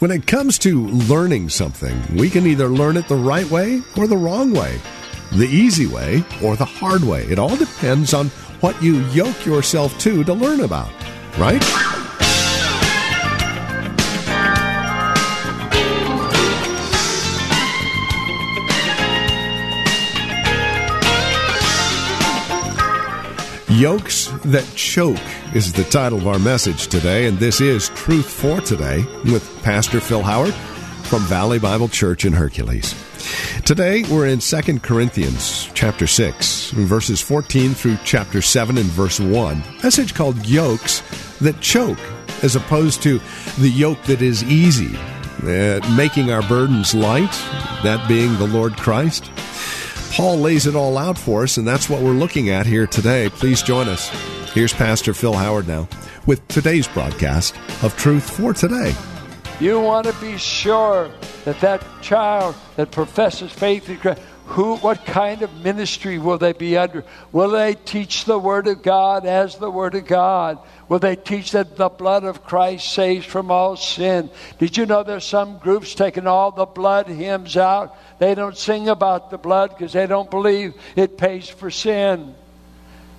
When it comes to learning something, we can either learn it the right way or the wrong way, the easy way or the hard way. It all depends on what you yoke yourself to to learn about, right? Yokes that Choke is the title of our message today, and this is Truth for Today with Pastor Phil Howard from Valley Bible Church in Hercules. Today we're in 2 Corinthians chapter 6, verses 14 through chapter 7 and verse 1. Message called Yokes that Choke, as opposed to the yoke that is easy, uh, making our burdens light, that being the Lord Christ. Paul lays it all out for us, and that's what we're looking at here today. Please join us. Here's Pastor Phil Howard now with today's broadcast of Truth for Today. You want to be sure that that child that professes faith in Christ, who, what kind of ministry will they be under? Will they teach the Word of God as the Word of God? Will they teach that the blood of Christ saves from all sin? Did you know there's some groups taking all the blood hymns out? They don't sing about the blood because they don't believe it pays for sin.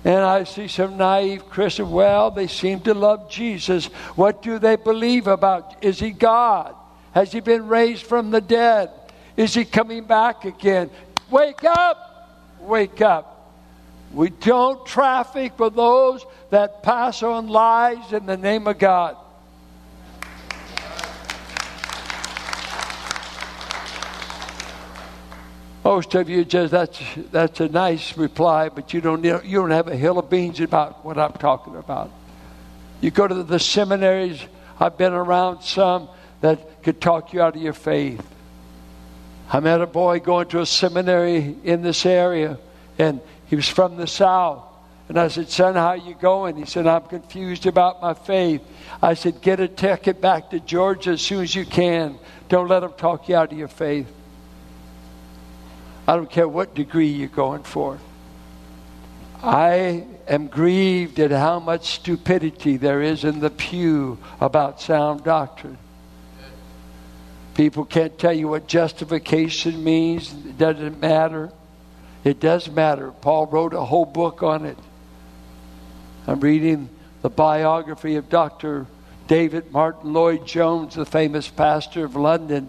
And I see some naive Christians, well, they seem to love Jesus. What do they believe about? Is he God? Has he been raised from the dead? Is he coming back again? Wake up! Wake up. We don't traffic with those that pass on lies in the name of God. Most of you just that's that's a nice reply, but you don't you don't have a hill of beans about what I'm talking about. You go to the seminaries. I've been around some that could talk you out of your faith. I met a boy going to a seminary in this area, and he was from the south. And I said, Son, how you going? He said, I'm confused about my faith. I said, Get a ticket back to Georgia as soon as you can. Don't let them talk you out of your faith. I don't care what degree you're going for. I am grieved at how much stupidity there is in the pew about sound doctrine. People can't tell you what justification means. It doesn't matter. It does matter. Paul wrote a whole book on it. I'm reading the biography of Dr. David Martyn Lloyd Jones, the famous pastor of London.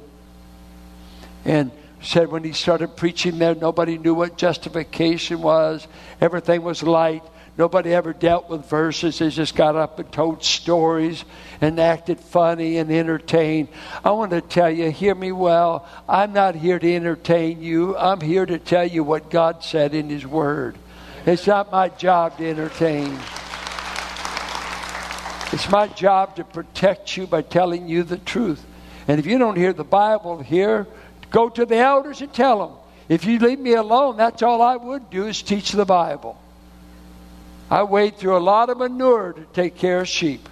And said when he started preaching there, nobody knew what justification was. Everything was light. Nobody ever dealt with verses. They just got up and told stories and acted funny and entertained. I want to tell you, hear me well. I'm not here to entertain you. I'm here to tell you what God said in His Word. It's not my job to entertain. It's my job to protect you by telling you the truth. And if you don't hear the Bible here, Go to the elders and tell them. If you leave me alone, that's all I would do is teach the Bible. I wade through a lot of manure to take care of sheep.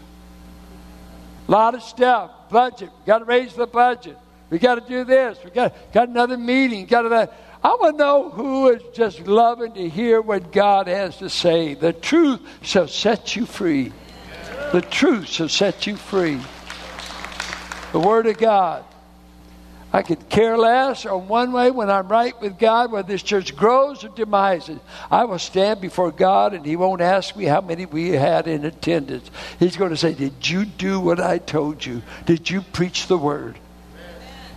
A lot of stuff. Budget. Got to raise the budget. We got to do this. We got got another meeting. Got that. I want to know who is just loving to hear what God has to say. The truth shall set you free. The truth shall set you free. The Word of God. I could care less on one way when I'm right with God, whether this church grows or demises. I will stand before God and He won't ask me how many we had in attendance. He's going to say, Did you do what I told you? Did you preach the word?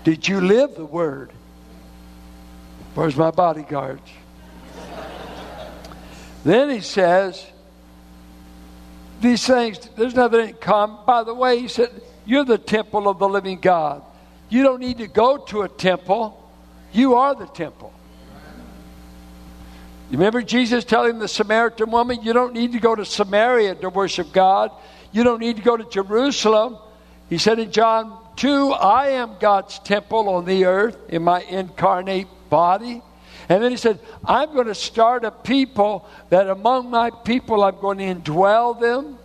Did you live the word? Where's my bodyguards? then he says, These things, there's nothing in common. By the way, he said, You're the temple of the living God. You don't need to go to a temple, you are the temple. You remember Jesus telling the Samaritan woman, You don't need to go to Samaria to worship God. You don't need to go to Jerusalem. He said in John two, I am God's temple on the earth in my incarnate body. And then he said, I'm going to start a people that among my people I'm going to indwell them.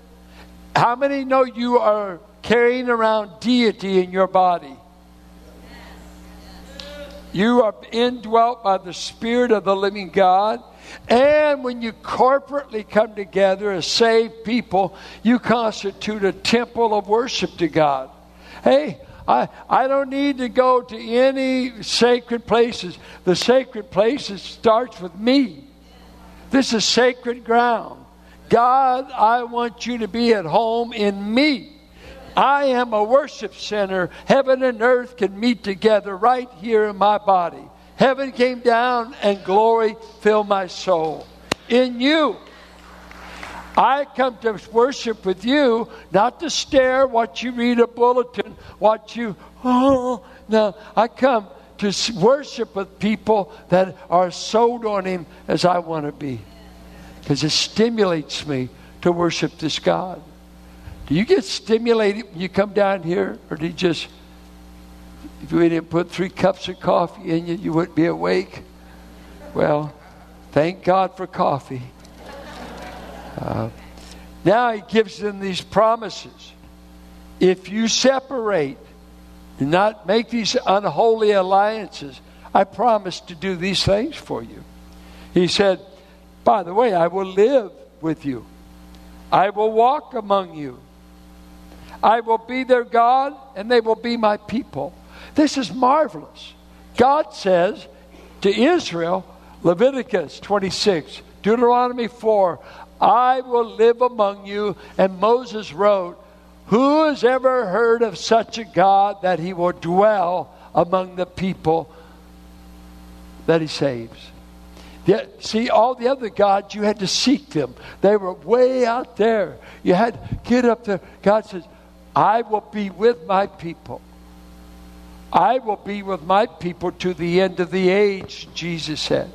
How many know you are carrying around deity in your body? You are indwelt by the Spirit of the living God. And when you corporately come together as saved people, you constitute a temple of worship to God. Hey, I, I don't need to go to any sacred places. The sacred places starts with me. This is sacred ground. God, I want you to be at home in me. I am a worship center. Heaven and earth can meet together right here in my body. Heaven came down and glory filled my soul. In you. I come to worship with you, not to stare, what you read a bulletin, watch you, oh, no. I come to worship with people that are sold on Him as I want to be. Because it stimulates me to worship this God. Do you get stimulated when you come down here, or do you just, if we didn't put three cups of coffee in you, you wouldn't be awake? Well, thank God for coffee. Uh, now he gives them these promises. If you separate, and not make these unholy alliances, I promise to do these things for you. He said, By the way, I will live with you, I will walk among you. I will be their God, and they will be my people. This is marvelous. God says to Israel, Leviticus 26, Deuteronomy 4, I will live among you. And Moses wrote, Who has ever heard of such a God that he will dwell among the people that he saves? See, all the other gods, you had to seek them. They were way out there. You had to get up there. God says, I will be with my people. I will be with my people to the end of the age, Jesus said.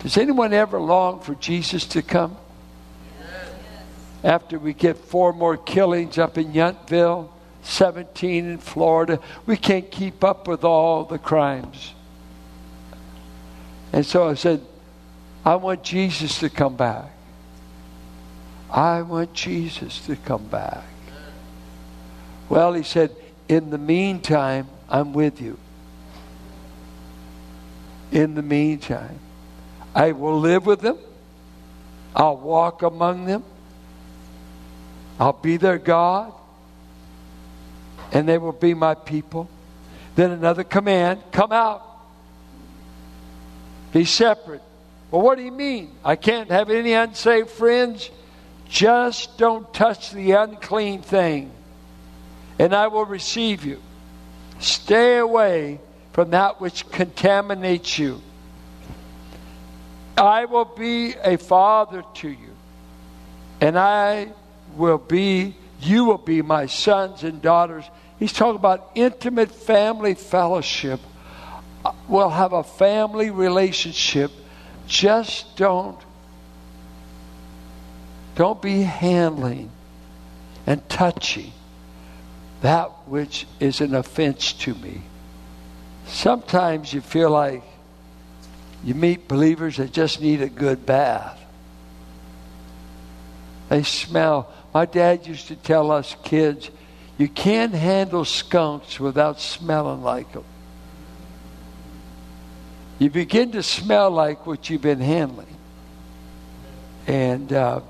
Does anyone ever long for Jesus to come? After we get four more killings up in Yountville, 17 in Florida, we can't keep up with all the crimes. And so I said, I want Jesus to come back. I want Jesus to come back. Well, he said, In the meantime, I'm with you. In the meantime, I will live with them. I'll walk among them. I'll be their God. And they will be my people. Then another command come out. Be separate. Well, what do you mean? I can't have any unsaved friends? Just don't touch the unclean thing, and I will receive you. Stay away from that which contaminates you. I will be a father to you, and I will be, you will be my sons and daughters. He's talking about intimate family fellowship. Uh, we'll have a family relationship. Just don't don't be handling and touching that which is an offense to me. Sometimes you feel like you meet believers that just need a good bath. They smell. My dad used to tell us kids, you can't handle skunks without smelling like them. You begin to smell like what you've been handling. And uh,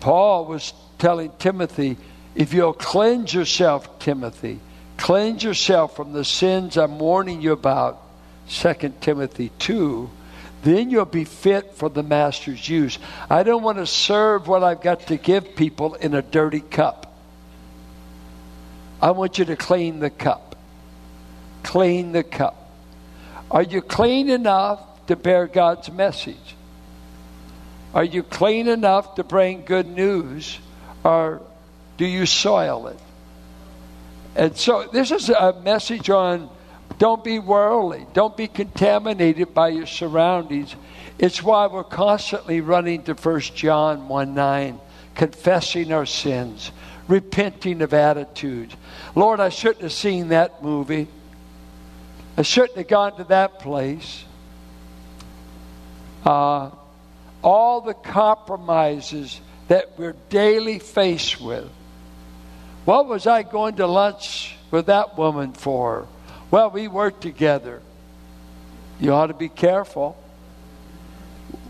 Paul was telling Timothy, if you'll cleanse yourself, Timothy, cleanse yourself from the sins I'm warning you about, 2 Timothy 2, then you'll be fit for the master's use. I don't want to serve what I've got to give people in a dirty cup. I want you to clean the cup. Clean the cup. Are you clean enough to bear God's message? Are you clean enough to bring good news, or do you soil it? And so, this is a message on don't be worldly, don't be contaminated by your surroundings. It's why we're constantly running to 1 John 1 9, confessing our sins, repenting of attitudes. Lord, I shouldn't have seen that movie. I shouldn't have gone to that place. Uh, all the compromises that we're daily faced with. What was I going to lunch with that woman for? Well, we work together. You ought to be careful.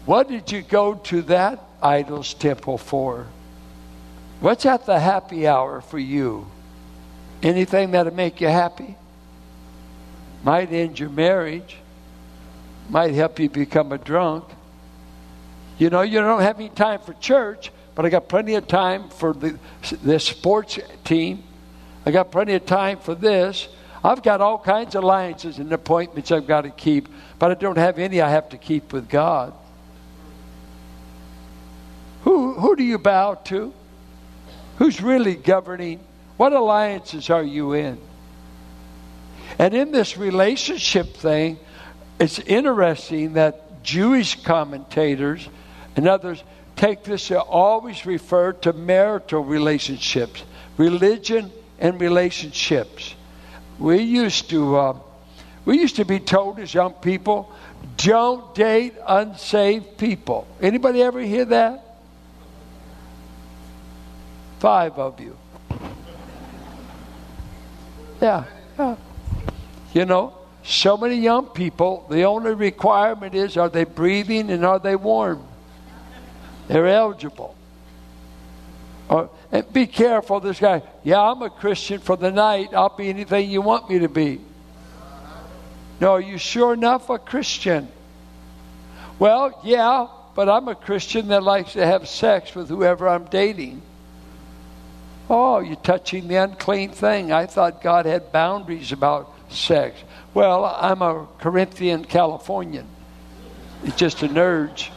What did you go to that idol's temple for? What's at the happy hour for you? Anything that'll make you happy? Might end your marriage, might help you become a drunk. You know, you don't have any time for church, but I got plenty of time for the, the sports team. I got plenty of time for this. I've got all kinds of alliances and appointments I've got to keep, but I don't have any I have to keep with God. Who, who do you bow to? Who's really governing? What alliances are you in? And in this relationship thing, it's interesting that Jewish commentators and others take this to always refer to marital relationships, religion and relationships. We used to uh, we used to be told as young people, don't date unsaved people. Anybody ever hear that? Five of you. Yeah, yeah. You know, so many young people, the only requirement is are they breathing and are they warm? They're eligible. Or, and be careful, this guy, yeah, I'm a Christian for the night. I'll be anything you want me to be. No, are you sure enough a Christian? Well, yeah, but I'm a Christian that likes to have sex with whoever I'm dating. Oh, you're touching the unclean thing. I thought God had boundaries about sex. Well, I'm a Corinthian Californian. It's just an urge.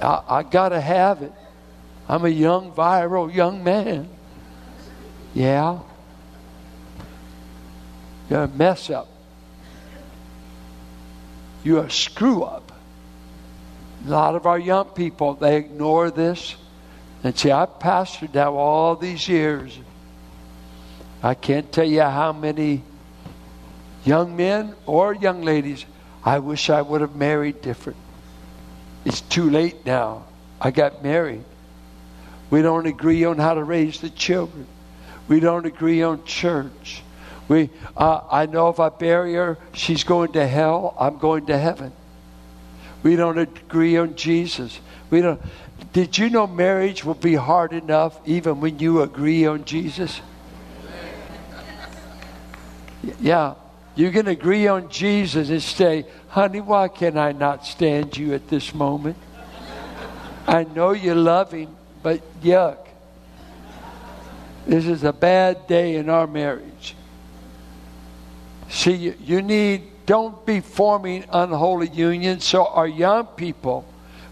I, I got to have it. I'm a young, viral young man. Yeah. You're a mess up. You're a screw up. A lot of our young people, they ignore this and say, I've pastored now all these years. I can't tell you how many young men or young ladies, I wish I would have married different. It's too late now. I got married. We don't agree on how to raise the children. We don't agree on church. We, uh, I know if I bury her, she's going to hell. I'm going to heaven. We don't agree on Jesus. We don't. Did you know marriage will be hard enough even when you agree on Jesus? Yeah. You can agree on Jesus and say, honey, why can I not stand you at this moment? I know you love him, but yuck. This is a bad day in our marriage. See, you, need, don't be forming unholy unions. So, our young people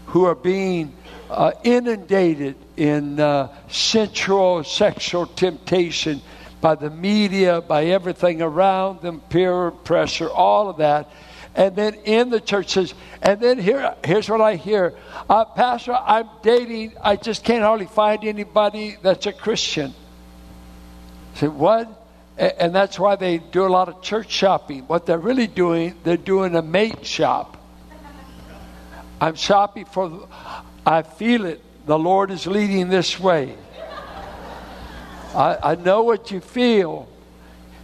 who are being uh, inundated in uh, sensual sexual temptation by the media, by everything around them, peer pressure, all of that. And then in the church says, and then here, here's what I hear uh, Pastor, I'm dating, I just can't hardly find anybody that's a Christian. I say, what? And that's why they do a lot of church shopping. What they're really doing, they're doing a mate shop. I'm shopping for, I feel it. The Lord is leading this way. I, I know what you feel.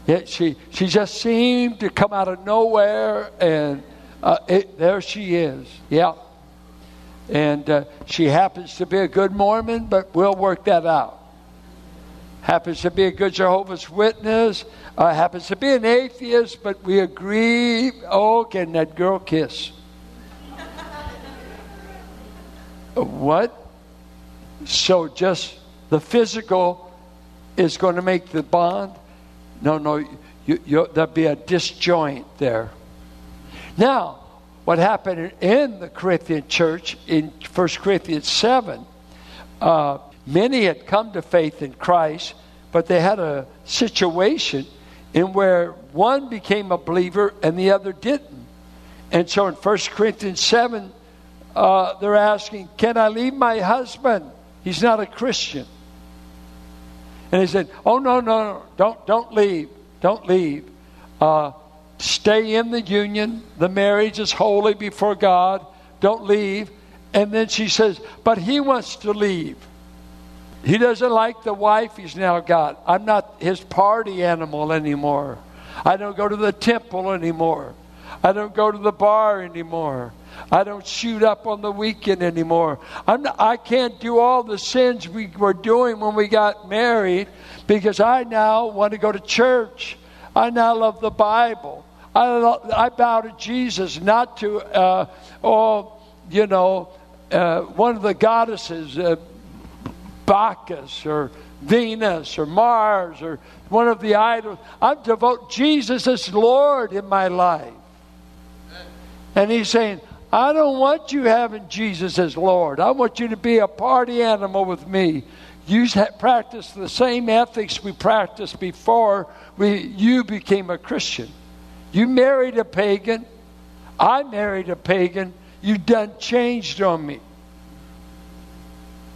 Yet she, she just seemed to come out of nowhere, and uh, it, there she is. Yeah. And uh, she happens to be a good Mormon, but we'll work that out. Happens to be a good Jehovah's Witness, uh, happens to be an atheist, but we agree. Oh, can that girl kiss? what? So just the physical is going to make the bond? No, no, you, you, there'll be a disjoint there. Now, what happened in the Corinthian church in 1 Corinthians 7, uh, many had come to faith in Christ, but they had a situation in where one became a believer and the other didn't. And so in 1 Corinthians 7, uh, they're asking, Can I leave my husband? He's not a Christian. And he said, Oh, no, no, no, don't, don't leave. Don't leave. Uh, stay in the union. The marriage is holy before God. Don't leave. And then she says, But he wants to leave. He doesn't like the wife he's now got. I'm not his party animal anymore. I don't go to the temple anymore. I don't go to the bar anymore. I don't shoot up on the weekend anymore. Not, i can't do all the sins we were doing when we got married because I now want to go to church. I now love the Bible. I, love, I bow to Jesus, not to, uh, oh, you know, uh, one of the goddesses, uh, Bacchus or Venus or Mars or one of the idols. I devote Jesus as Lord in my life. And he's saying, I don't want you having Jesus as Lord. I want you to be a party animal with me. You practice the same ethics we practiced before we, you became a Christian. You married a pagan. I married a pagan. You done changed on me.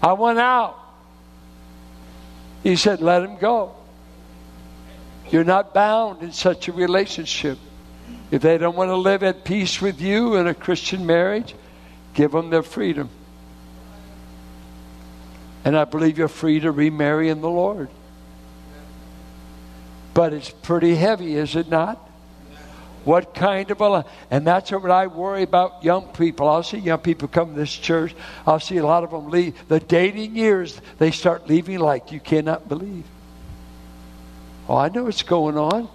I went out. He said, Let him go. You're not bound in such a relationship. If they don't want to live at peace with you in a Christian marriage, give them their freedom. And I believe you're free to remarry in the Lord. But it's pretty heavy, is it not? What kind of a and that's what I worry about young people. I'll see young people come to this church. I'll see a lot of them leave. The dating years, they start leaving like you cannot believe. Oh, I know what's going on.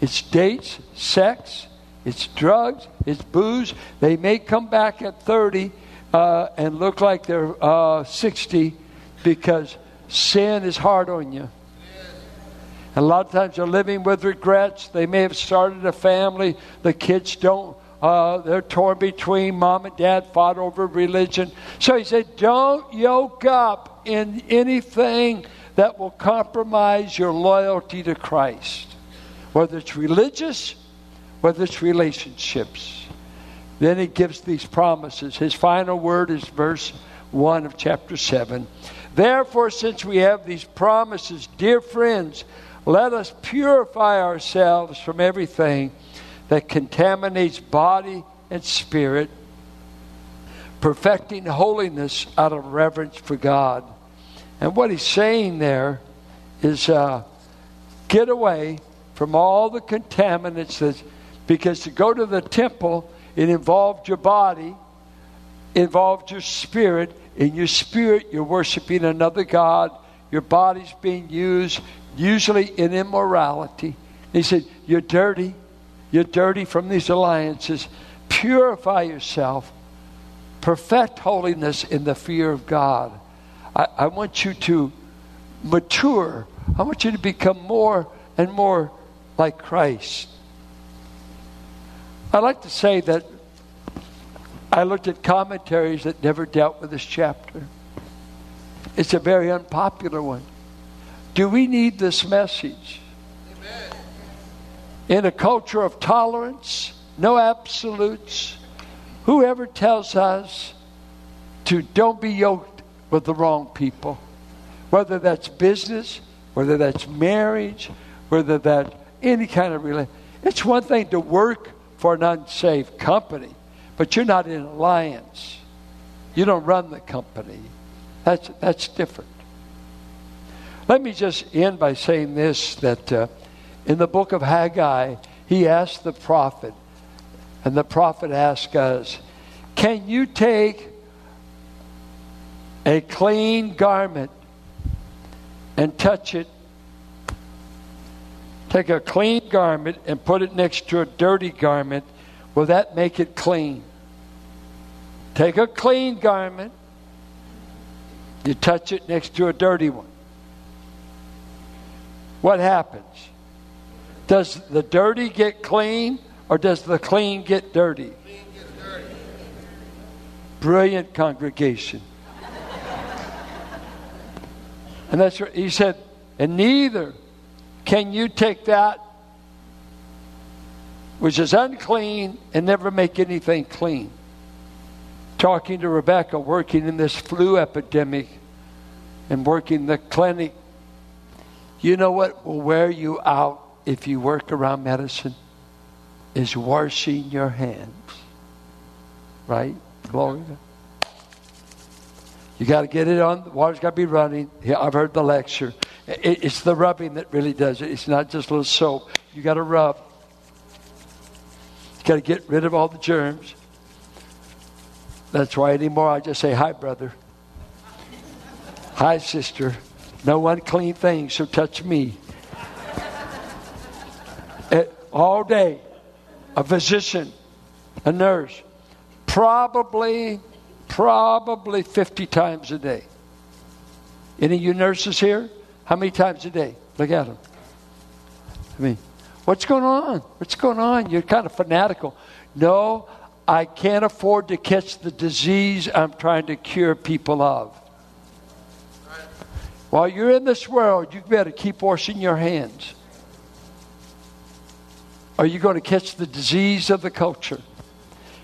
It's dates, sex, it's drugs, it's booze. They may come back at 30 uh, and look like they're uh, 60 because sin is hard on you. A lot of times they're living with regrets. They may have started a family. The kids don't, uh, they're torn between mom and dad, fought over religion. So he said, don't yoke up in anything that will compromise your loyalty to Christ, whether it's religious, whether it's relationships. Then he gives these promises. His final word is verse 1 of chapter 7. Therefore, since we have these promises, dear friends, let us purify ourselves from everything that contaminates body and spirit, perfecting holiness out of reverence for God. And what he's saying there is uh, get away from all the contaminants because to go to the temple, it involved your body, involved your spirit. In your spirit, you're worshiping another God. Your body's being used usually in immorality. He said, You're dirty. You're dirty from these alliances. Purify yourself. Perfect holiness in the fear of God. I, I want you to mature. I want you to become more and more like Christ. I like to say that I looked at commentaries that never dealt with this chapter. It's a very unpopular one. Do we need this message? Amen. In a culture of tolerance, no absolutes, whoever tells us to don't be yoked with the wrong people, whether that's business, whether that's marriage, whether that's any kind of relationship. It's one thing to work for an unsafe company, but you're not in alliance. You don't run the company. That's, that's different. Let me just end by saying this that uh, in the book of Haggai, he asked the prophet, and the prophet asked us, Can you take a clean garment and touch it? Take a clean garment and put it next to a dirty garment. Will that make it clean? Take a clean garment, you touch it next to a dirty one what happens? Does the dirty get clean or does the clean get dirty? Brilliant congregation. and that's what he said, and neither can you take that which is unclean and never make anything clean. Talking to Rebecca, working in this flu epidemic and working the clinic You know what will wear you out if you work around medicine? Is washing your hands. Right? Gloria. You got to get it on. The water's got to be running. Yeah, I've heard the lecture. It, it's the rubbing that really does it. It's not just a little soap. You got to rub. You got to get rid of all the germs. That's why anymore I just say, Hi, brother. Hi, sister. No unclean thing shall touch me. It, all day, a physician, a nurse, probably, probably 50 times a day. Any of you nurses here? How many times a day? Look at them. I mean, what's going on? What's going on? You're kind of fanatical. No, I can't afford to catch the disease I'm trying to cure people of. While you're in this world, you better keep washing your hands. Are you going to catch the disease of the culture?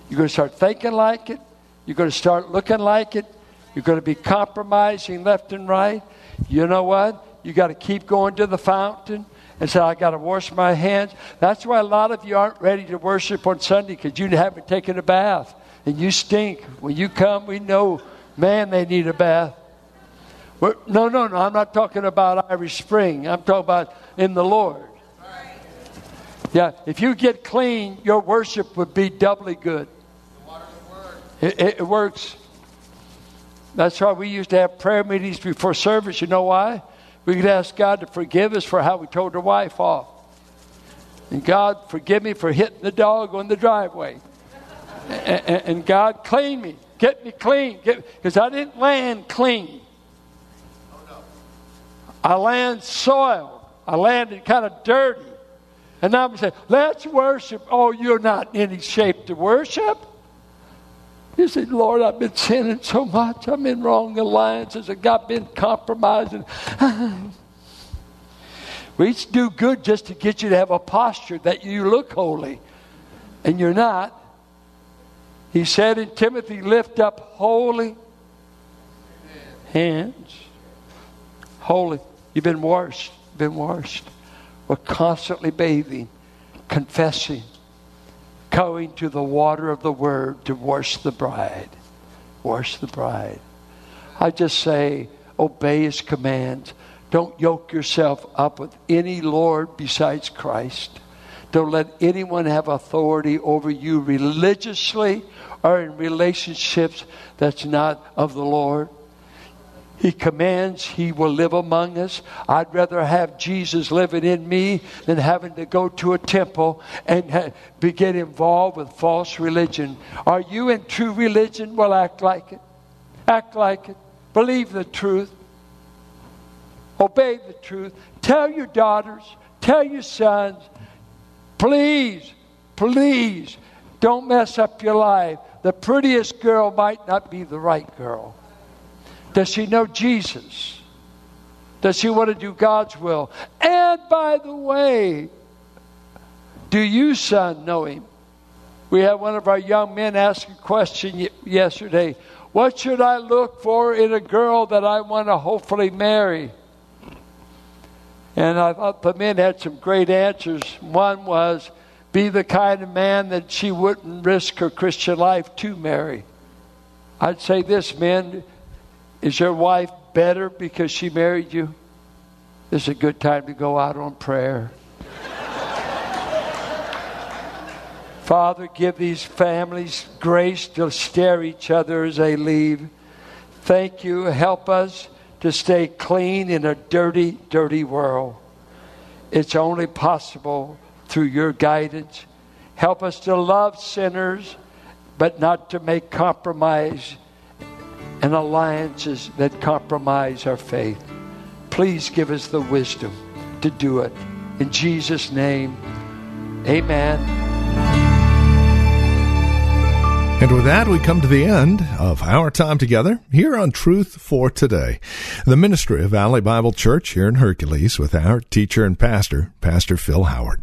You're going to start thinking like it. You're going to start looking like it. You're going to be compromising left and right. You know what? You got to keep going to the fountain and say, I got to wash my hands. That's why a lot of you aren't ready to worship on Sunday because you haven't taken a bath and you stink. When you come, we know, man, they need a bath. We're, no, no, no. I'm not talking about Irish Spring. I'm talking about in the Lord. Yeah, if you get clean, your worship would be doubly good. It, it, it works. That's why we used to have prayer meetings before service. You know why? We could ask God to forgive us for how we told our wife off. And God, forgive me for hitting the dog on the driveway. And, and, and God, clean me. Get me clean. Because I didn't land clean. I land soiled. I landed kind of dirty. And now I'm saying, let's worship. Oh, you're not in any shape to worship. You say, Lord, I've been sinning so much. I'm in wrong alliances. I got been compromising. we each do good just to get you to have a posture that you look holy, and you're not. He said in Timothy, lift up holy hands. Holy. You've been washed. Been washed. We're constantly bathing, confessing, going to the water of the word to wash the bride. Wash the bride. I just say, obey his commands. Don't yoke yourself up with any Lord besides Christ. Don't let anyone have authority over you religiously or in relationships that's not of the Lord. He commands He will live among us. I'd rather have Jesus living in me than having to go to a temple and ha- be, get involved with false religion. Are you in true religion? Well, act like it. Act like it. Believe the truth. Obey the truth. Tell your daughters, tell your sons, please, please don't mess up your life. The prettiest girl might not be the right girl. Does she know Jesus? Does she want to do God's will? And by the way, do you, son, know him? We had one of our young men ask a question yesterday. What should I look for in a girl that I want to hopefully marry? And I thought the men had some great answers. One was, be the kind of man that she wouldn't risk her Christian life to marry. I'd say this, men, is your wife better because she married you? This is a good time to go out on prayer. Father, give these families grace to stare each other as they leave. Thank you. Help us to stay clean in a dirty, dirty world. It's only possible through your guidance. Help us to love sinners, but not to make compromise and alliances that compromise our faith. Please give us the wisdom to do it. In Jesus' name, amen. And with that, we come to the end of our time together here on Truth for Today, the ministry of Valley Bible Church here in Hercules with our teacher and pastor, Pastor Phil Howard.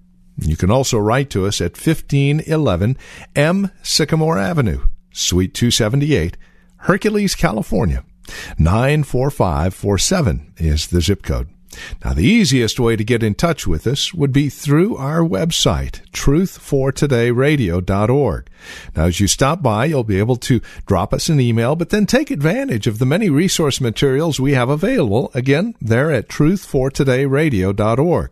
You can also write to us at 1511 M Sycamore Avenue, Suite 278, Hercules, California. 94547 is the zip code. Now, the easiest way to get in touch with us would be through our website, truthfortodayradio.org. Now, as you stop by, you'll be able to drop us an email, but then take advantage of the many resource materials we have available, again, there at truthfortodayradio.org.